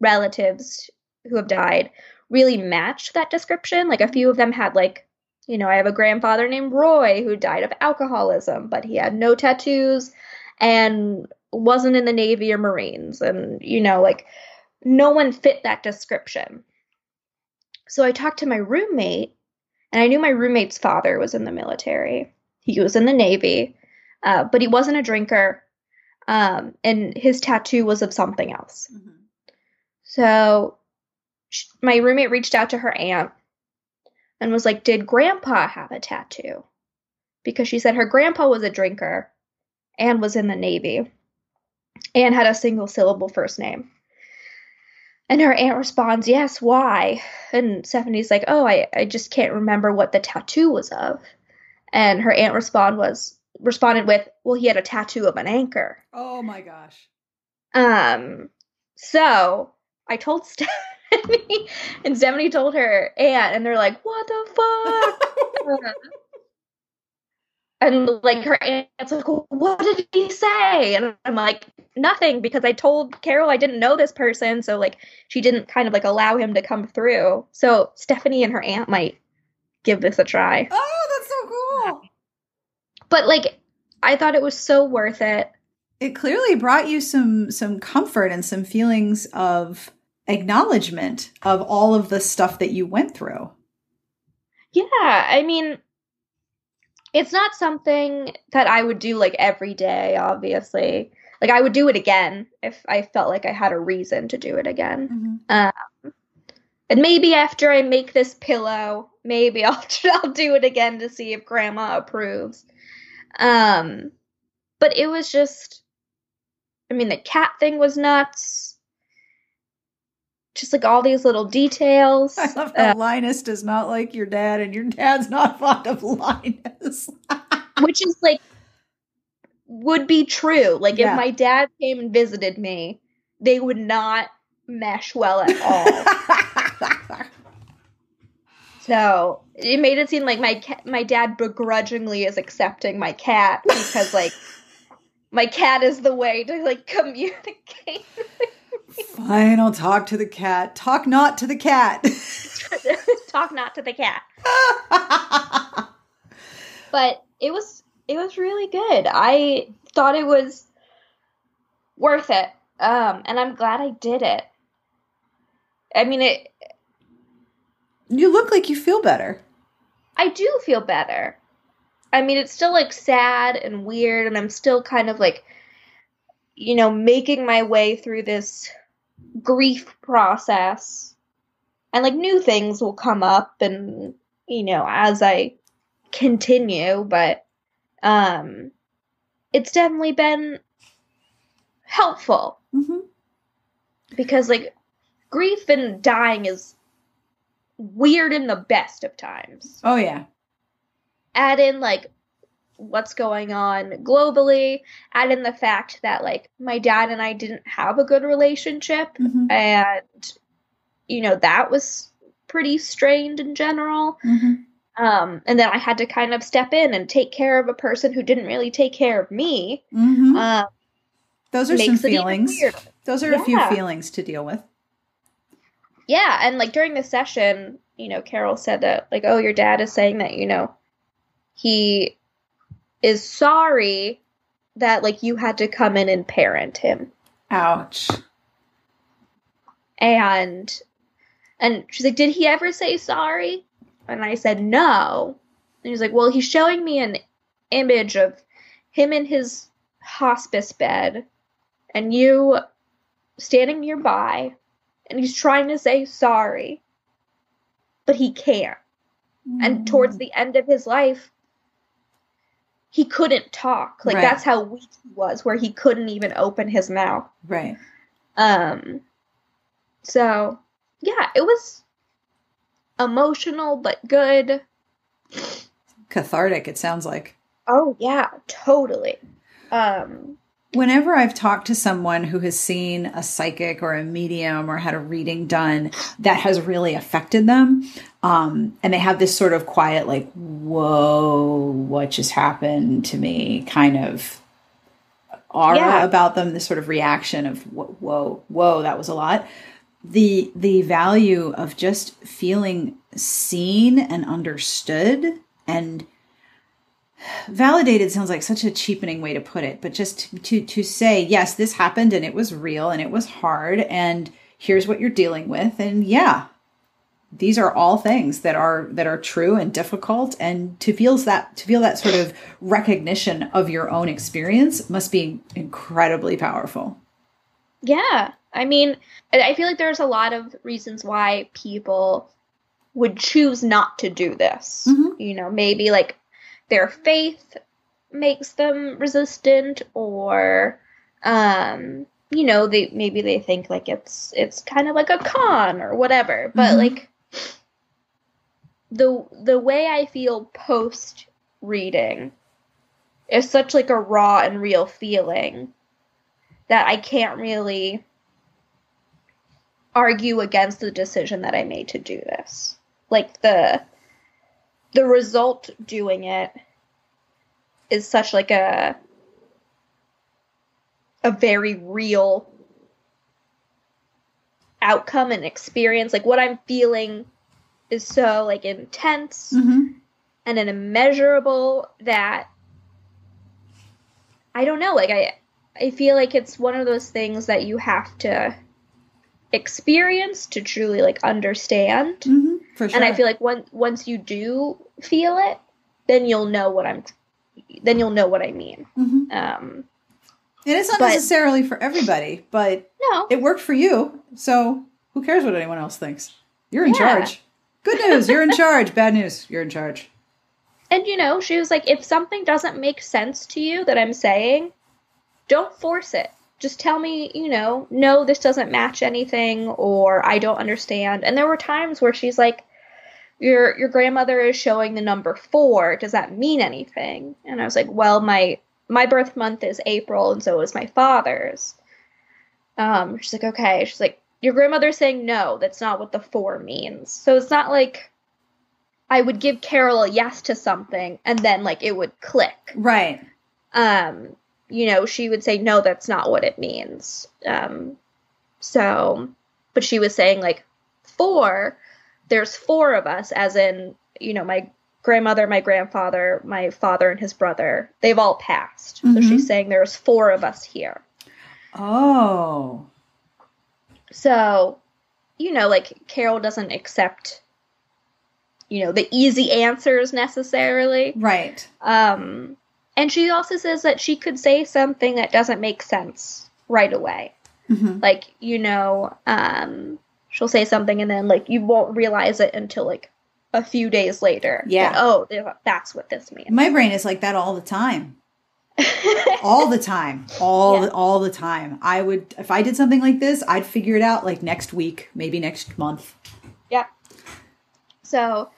relatives who have died really matched that description. Like a few of them had like, you know, I have a grandfather named Roy who died of alcoholism, but he had no tattoos and wasn't in the Navy or Marines. And, you know, like no one fit that description. So I talked to my roommate, and I knew my roommate's father was in the military. He was in the Navy, uh, but he wasn't a drinker, um, and his tattoo was of something else. So sh- my roommate reached out to her aunt and was like, Did grandpa have a tattoo? Because she said her grandpa was a drinker and was in the Navy and had a single syllable first name. And her aunt responds, Yes, why? And Stephanie's like, Oh, I, I just can't remember what the tattoo was of. And her aunt respond was responded with, Well, he had a tattoo of an anchor. Oh my gosh. Um so I told Stephanie and Stephanie told her aunt and they're like, What the fuck? and like her aunt's like, What did he say? And I'm like, Nothing, because I told Carol I didn't know this person, so like she didn't kind of like allow him to come through. So Stephanie and her aunt might give this a try. Oh, that's so cool. But like I thought it was so worth it. It clearly brought you some some comfort and some feelings of acknowledgement of all of the stuff that you went through. Yeah, I mean, it's not something that I would do like every day, obviously. Like, I would do it again if I felt like I had a reason to do it again. Um, and maybe after I make this pillow, maybe I'll, I'll do it again to see if grandma approves. Um, but it was just, I mean, the cat thing was nuts just like all these little details. I love how uh, Linus does not like your dad, and your dad's not fond of Linus. which is like would be true. Like yeah. if my dad came and visited me, they would not mesh well at all. so it made it seem like my ca- my dad begrudgingly is accepting my cat because like my cat is the way to like communicate. Fine, I'll talk to the cat. Talk not to the cat. talk not to the cat. but it was it was really good. I thought it was worth it. Um and I'm glad I did it. I mean it You look like you feel better. I do feel better. I mean it's still like sad and weird and I'm still kind of like you know making my way through this grief process. And like new things will come up and you know as i continue but um it's definitely been helpful. Mm-hmm. because like grief and dying is weird in the best of times. Oh yeah. Add in like what's going on globally add in the fact that like my dad and I didn't have a good relationship mm-hmm. and you know that was pretty strained in general mm-hmm. um and then I had to kind of step in and take care of a person who didn't really take care of me mm-hmm. um those are some feelings those are yeah. a few feelings to deal with yeah and like during the session you know Carol said that like oh your dad is saying that you know he is sorry that like you had to come in and parent him. Ouch. And and she's like, "Did he ever say sorry?" And I said, "No." And he's like, "Well, he's showing me an image of him in his hospice bed and you standing nearby and he's trying to say sorry, but he can't. Mm. And towards the end of his life, he couldn't talk. Like right. that's how weak he was, where he couldn't even open his mouth. Right. Um. So yeah, it was emotional but good. Cathartic. It sounds like. Oh yeah, totally. Um. Whenever I've talked to someone who has seen a psychic or a medium or had a reading done that has really affected them, um, and they have this sort of quiet, like, whoa, what just happened to me kind of aura yeah. about them, this sort of reaction of whoa, whoa, that was a lot. The the value of just feeling seen and understood and validated sounds like such a cheapening way to put it, but just to to say, yes, this happened and it was real and it was hard and here's what you're dealing with. And yeah, these are all things that are that are true and difficult. And to feel that to feel that sort of recognition of your own experience must be incredibly powerful. Yeah. I mean i feel like there's a lot of reasons why people would choose not to do this. Mm-hmm. you know maybe like their faith makes them resistant or um you know, they maybe they think like it's it's kind of like a con or whatever. But Mhm. like the the way I feel post reading is such like a raw and real feeling that I can't really argue against the decision that I made to do this. Like the the result doing it is such like a a very real outcome and experience. Like what I'm feeling is so like intense Mm-hmm. and an immeasurable that I don't know, like I I feel like it's one of those things that you have to experience to truly like understand. Mm-hmm. For sure. And I feel like when, once you do feel it, then you'll know what I'm then you'll know what I mean. Mhm. Um And it's not But- necessarily for everybody, but no. it worked for you. So who cares what anyone else thinks? You're in Yeah. charge. Good news, you're in charge. Bad news, you're in charge. And you know, she was like, if something doesn't make sense to you that I'm saying, don't force it. Just tell me, you know, no, this doesn't match anything, or I don't understand. And there were times where she's like, your your grandmother is showing the number four. Does that mean anything? And I was like, well, my my birth month is April, and so is my father's. Um, she's like, okay. She's like, your grandmother's saying no. That's not what the four means. So it's not like I would give Carol a yes to something and then like it would click. Right. Um, you know, she would say no, that's not what it means. Um, so, but she was saying like four. There's four of us, as in you know my grandmother, my grandfather, my father, and his brother. They've all passed. So Mhm. she's saying there's four of us here. Oh. So, you know, like Carol doesn't accept, you know, the easy answers necessarily. Right. Um, and she also says that she could say something that doesn't make sense right away. hmm Like, you know, um, she'll say something and then, like, you won't realize it until, like, a few days later. Yeah. that, oh, that's what this means. My brain is like that all the time. all the time all Yeah. all the time i would if i did something like this i'd figure it out like next week maybe next month Yeah. So,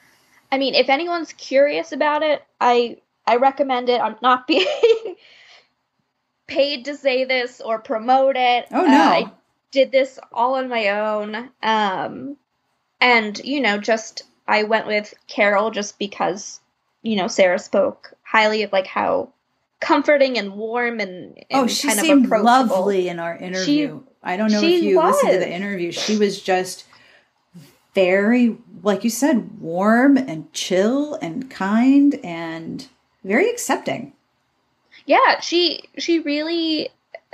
I mean, if anyone's curious about it, I I recommend it. I'm not being paid to say this or promote it. oh Uh, no I did this all on my own. Um, and you know, just I went with Carol just because you know Sarah spoke highly of like how comforting and warm and, and oh she seemed lovely in our interview. I don't know if you listened to the interview. She was just very like you said warm and chill and kind and very accepting. Yeah, she she really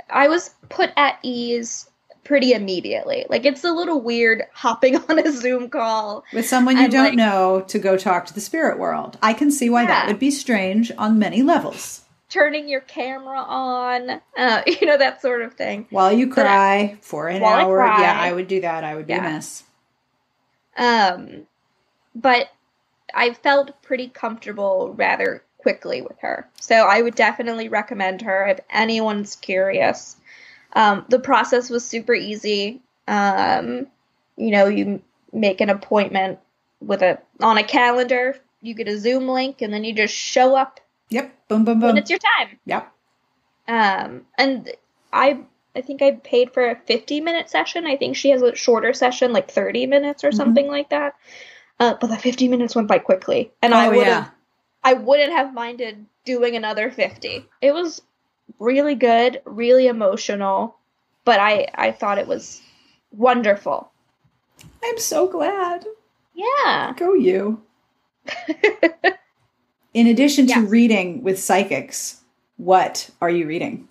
I was put at ease pretty immediately. Like it's a little weird hopping on a Zoom call. with someone you don't like- know to go talk to the spirit world i can see why that would be strange on many levels Turning your camera on, uh, you know that sort of thing. While you But cry for an While I hour. Yeah, I would do that. I would be Yeah. a mess. Um, but I felt pretty comfortable rather quickly with her. So I would definitely recommend her if anyone's curious. Um, the process was super easy. Um, you know, you make an appointment with a on a calendar. You get a Zoom link, and then you just show up Yep. Boom, boom, boom. it's your time. Yep. Um, and I I think I paid for a 50 minute session. I think she has a shorter session, like 30 minutes or Mhm. something like that. Uh, but the 50 minutes went by quickly, and I Oh, would yeah. have I wouldn't have minded doing another 50. It was really good, really emotional, but I I thought it was wonderful. I'm so glad. Yeah. Go you. In addition to reading with psychics, what are you reading?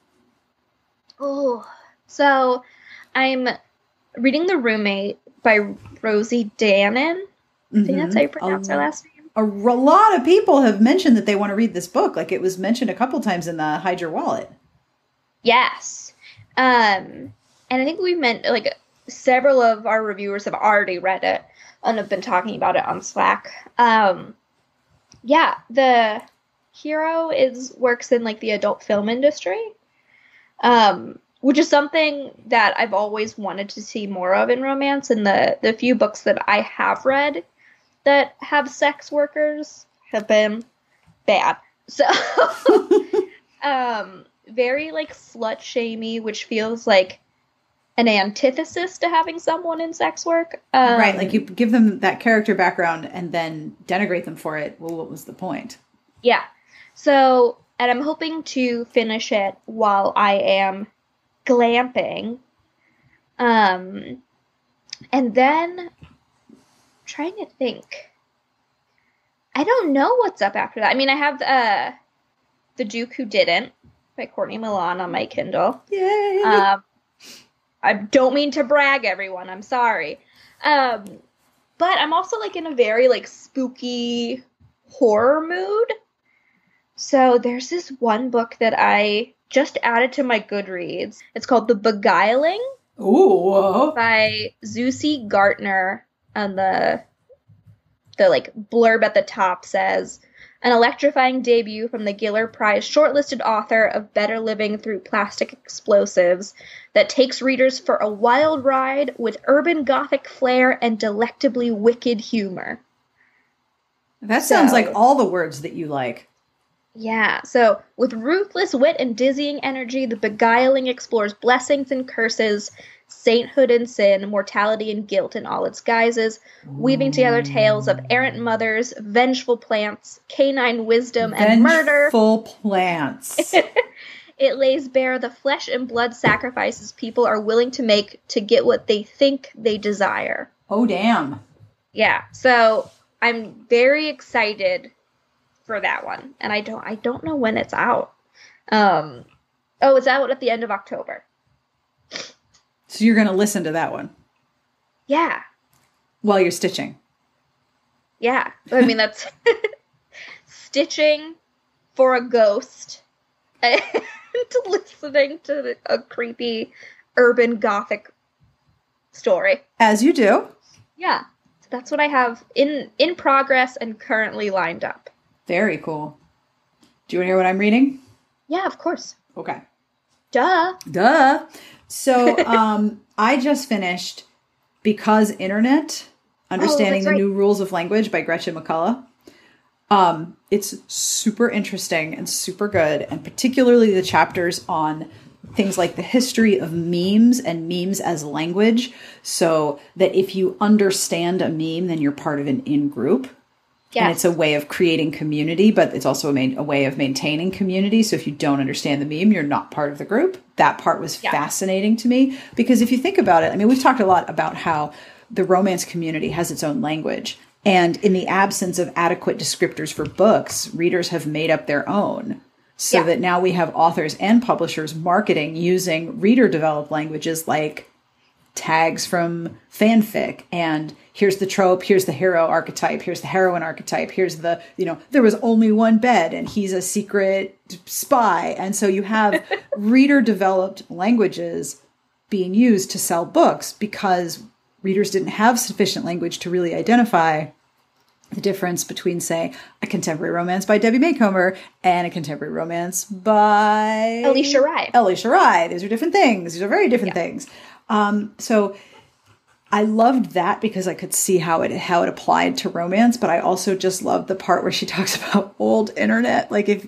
Oh, so I'm reading The Roommate by Rosie Danan. I think that's how you mm-hmm. pronounce her last name. A lot of people have mentioned that they want to read this book. Like it was mentioned a couple times in the Hide Your Wallet. Yes. Um, and I think we meant like several of our reviewers have already read it and have been talking about it on Slack. Um, yeah, the hero is works in like the adult film industry. Um, which is something that I've always wanted to see more of in romance. And the the few books that I have read that have sex workers have been bad. So, um, very like slut shamey, which feels like an antithesis to having someone in sex work. Um, right, like you give them that character background and then denigrate them for it. Well, what was the point? Yeah. So, and I'm hoping to finish it while I am glamping. Um, and then trying to think. I don't know what's up after that. I mean, I have uh, the Duke Who Didn't by Courtney Milan on my Kindle. Yay! Um, I don't mean to brag, everyone. I'm sorry. Um, but I'm also like in a very like spooky horror mood. So there's this one book that I just added to my Goodreads. It's called The Beguiling Ooh. by Zsuzsi Gartner, and the the like blurb at the top says an electrifying debut from the Giller Prize shortlisted author of Better Living Through Plastic Explosives that takes readers for a wild ride with urban gothic flair and delectably wicked humor. That sounds So- like all the words that you like. Yeah, so with ruthless wit and dizzying energy, The Beguiling explores blessings and curses, sainthood and sin, mortality and guilt in all its guises, weaving together tales of errant mothers, vengeful plants, canine wisdom, and murder. Full plants. It lays bare the flesh and blood sacrifices people are willing to make to get what they think they desire. oh damn. Yeah, so I'm very excited for that one, and I don't I don't know when it's out. Um, oh, it's out at the end of October. So you're gonna listen to that one Yeah, while you're stitching. yeah. I mean that's stitching for a ghost and listening to a creepy urban gothic story. As you do. Yeah, so that's what I have in in progress and currently lined up. Very cool. Do you want to hear what I'm reading? Yeah, of course. Okay. Duh. Duh. So um I just finished Because Internet, Understanding that's the right. New Rules of Language by Gretchen McCulloch. Um, it's super interesting and super good, and particularly the chapters on things like the history of memes and memes as language. So that if you understand a meme, then you're part of an in group. And it's a way of creating community, but it's also a, main, a way of maintaining community. So if you don't understand the meme, you're not part of the group. That part was Yeah. fascinating to me because if you think about it, I mean, we've talked a lot about how the romance community has its own language. And in the absence of adequate descriptors for books, readers have made up their own. So Yeah. that now we have authors and publishers marketing using reader developed languages like tags from fanfic and here's the trope here's the hero archetype here's the heroine archetype here's the you know there was only one bed and he's a secret spy and so you have reader developed languages being used to sell books because readers didn't have sufficient language to really identify the difference between say a contemporary romance by Debbie Macomber and a contemporary romance by Alisha Rai. Alisha Rai. These are different things. These are very different things. Um, so I loved that because I could see how it how it applied to romance, but I also just loved the part where she talks about old internet. Like if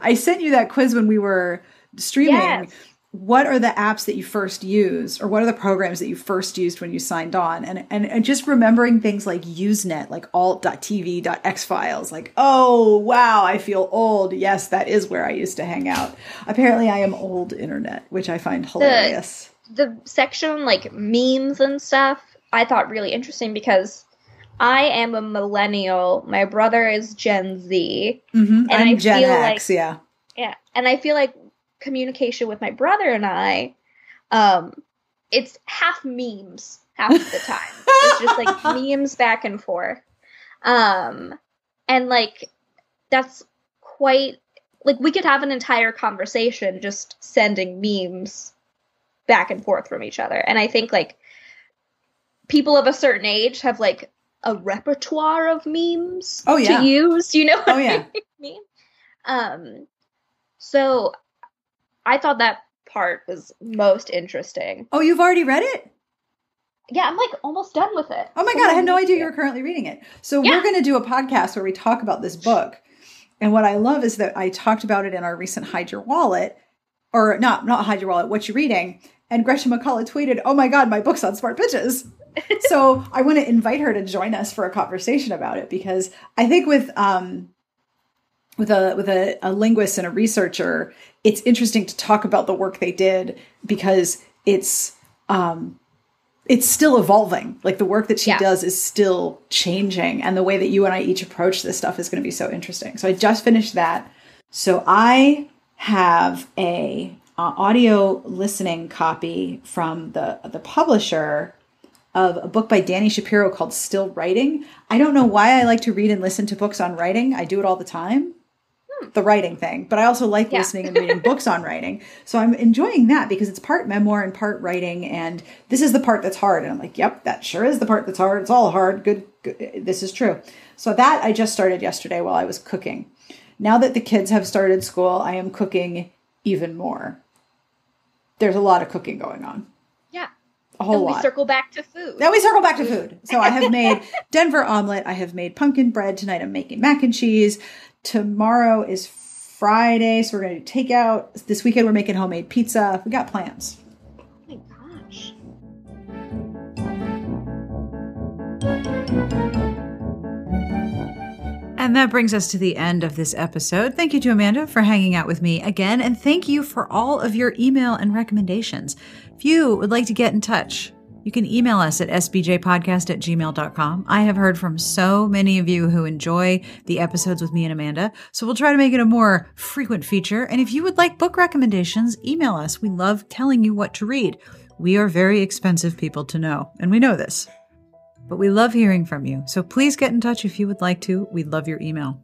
I sent you that quiz when we were streaming, Yes. what are the apps that you first used or what are the programs that you first used when you signed on? And and, and just remembering things like Usenet, like alt.tv, .xfiles, like, oh wow, I feel old. Yes, that is where I used to hang out. Apparently I am old internet, which I find hilarious. the section like memes and stuff I thought really interesting because I am a millennial. My brother is Gen Z. Mhm. and I'm I Gen feel X, like- yeah. Yeah. And I feel like communication with my brother and I, um, it's half memes half of the time. it's just like memes back and forth. Um, and like that's quite like we could have an entire conversation just sending memes back and forth from each other. And I think like people of a certain age have like a repertoire of memes Oh, yeah. to use, you know? Oh yeah. mean? Um, so I thought that part was most interesting. Oh, you've already read it? Yeah, I'm like almost done with it. Oh my god, I had no idea you were currently reading it. So Yeah. we're going to do a podcast where we talk about this book. And what I love is that I talked about it in our recent Hide Your Wallet, or not, not Hide Your Wallet, What you're Reading. And Gretchen McCulloch tweeted, "Oh my god, my book's on Smart Bitches." so I want to invite her to join us for a conversation about it because I think with um with a with a, a linguist and a researcher, it's interesting to talk about the work they did because it's um it's still evolving. Like the work that she Yeah. does is still changing, and the way that you and I each approach this stuff is going to be so interesting. So I just finished that. So I have a uh, audio listening copy from the the publisher of a book by Dani Shapiro called Still Writing. I don't know why I like to read and listen to books on writing. I do it all the time. The writing thing, but I also like Yeah. listening and reading books on writing. So I'm enjoying that because it's part memoir and part writing. And this is the part that's hard. And I'm like, yep, that sure is the part that's hard. It's all hard. Good. good. This is true. So that I just started yesterday while I was cooking. Now that the kids have started school, I am cooking even more. There's a lot of cooking going on. Yeah. A whole and we lot. circle back to food. Now we circle back to food. So I have made Denver omelet. I have made pumpkin bread. Tonight I'm making mac and cheese. Tomorrow is Friday, so we're going to take out. This weekend we're making homemade pizza. We got plans. And that brings us to the end of this episode. Thank you to Amanda for hanging out with me again. And thank you for all of your email and recommendations. If you would like to get in touch, you can email us at sbjpodcast at gmail.com. I have heard from so many of you who enjoy the episodes with me and Amanda, so we'll try to make it a more frequent feature. And if you would like book recommendations, email us. We love telling you what to read. We are very expensive people to know, and we know this. But we love hearing from you, so please get in touch if you would like to. We'd love your email.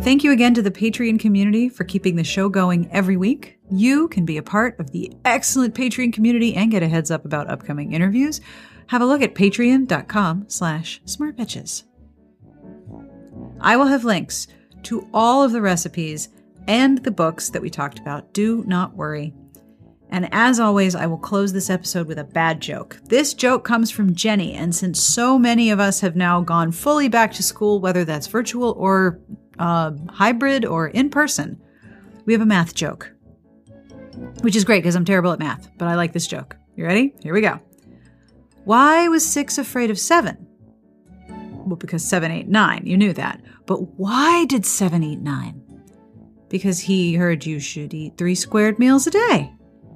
Thank you again to the Patreon community for keeping the show going every week. You can be a part of the excellent Patreon community and get a heads up about upcoming interviews. Have a look at patreon.com slash smartbitches. I will have links to all of the recipes and the books that we talked about. Do not worry. And as always, I will close this episode with a bad joke. This joke comes from Jenny, and since so many of us have now gone fully back to school, whether that's virtual or uh, hybrid or in person, we have a math joke, which is great because I'm terrible at math, but I like this joke. You ready? Here we go. Why was six afraid of seven? Well, because seven, eight, nine. You knew that. But why did seven eat nine? Because he heard you should eat three squared meals a day.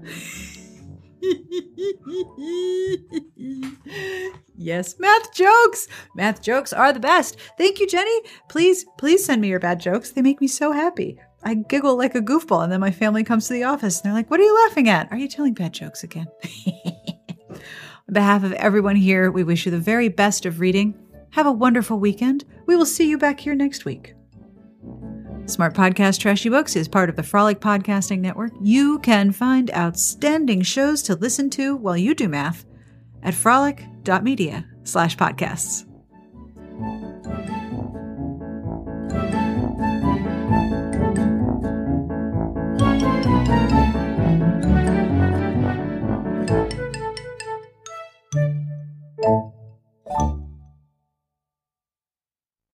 yes, math jokes. Math jokes are the best. Thank you, Jenny. Please, please send me your bad jokes. They make me so happy. I giggle like a goofball, and then my family comes to the office and they're like, What are you laughing at? Are you telling bad jokes again? On behalf of everyone here, we wish you the very best of reading. Have a wonderful weekend. We will see you back here next week. Smart Podcast Trashy Books is part of the Frolic Podcasting Network. You can find outstanding shows to listen to while you do math at frolic.media slash podcasts.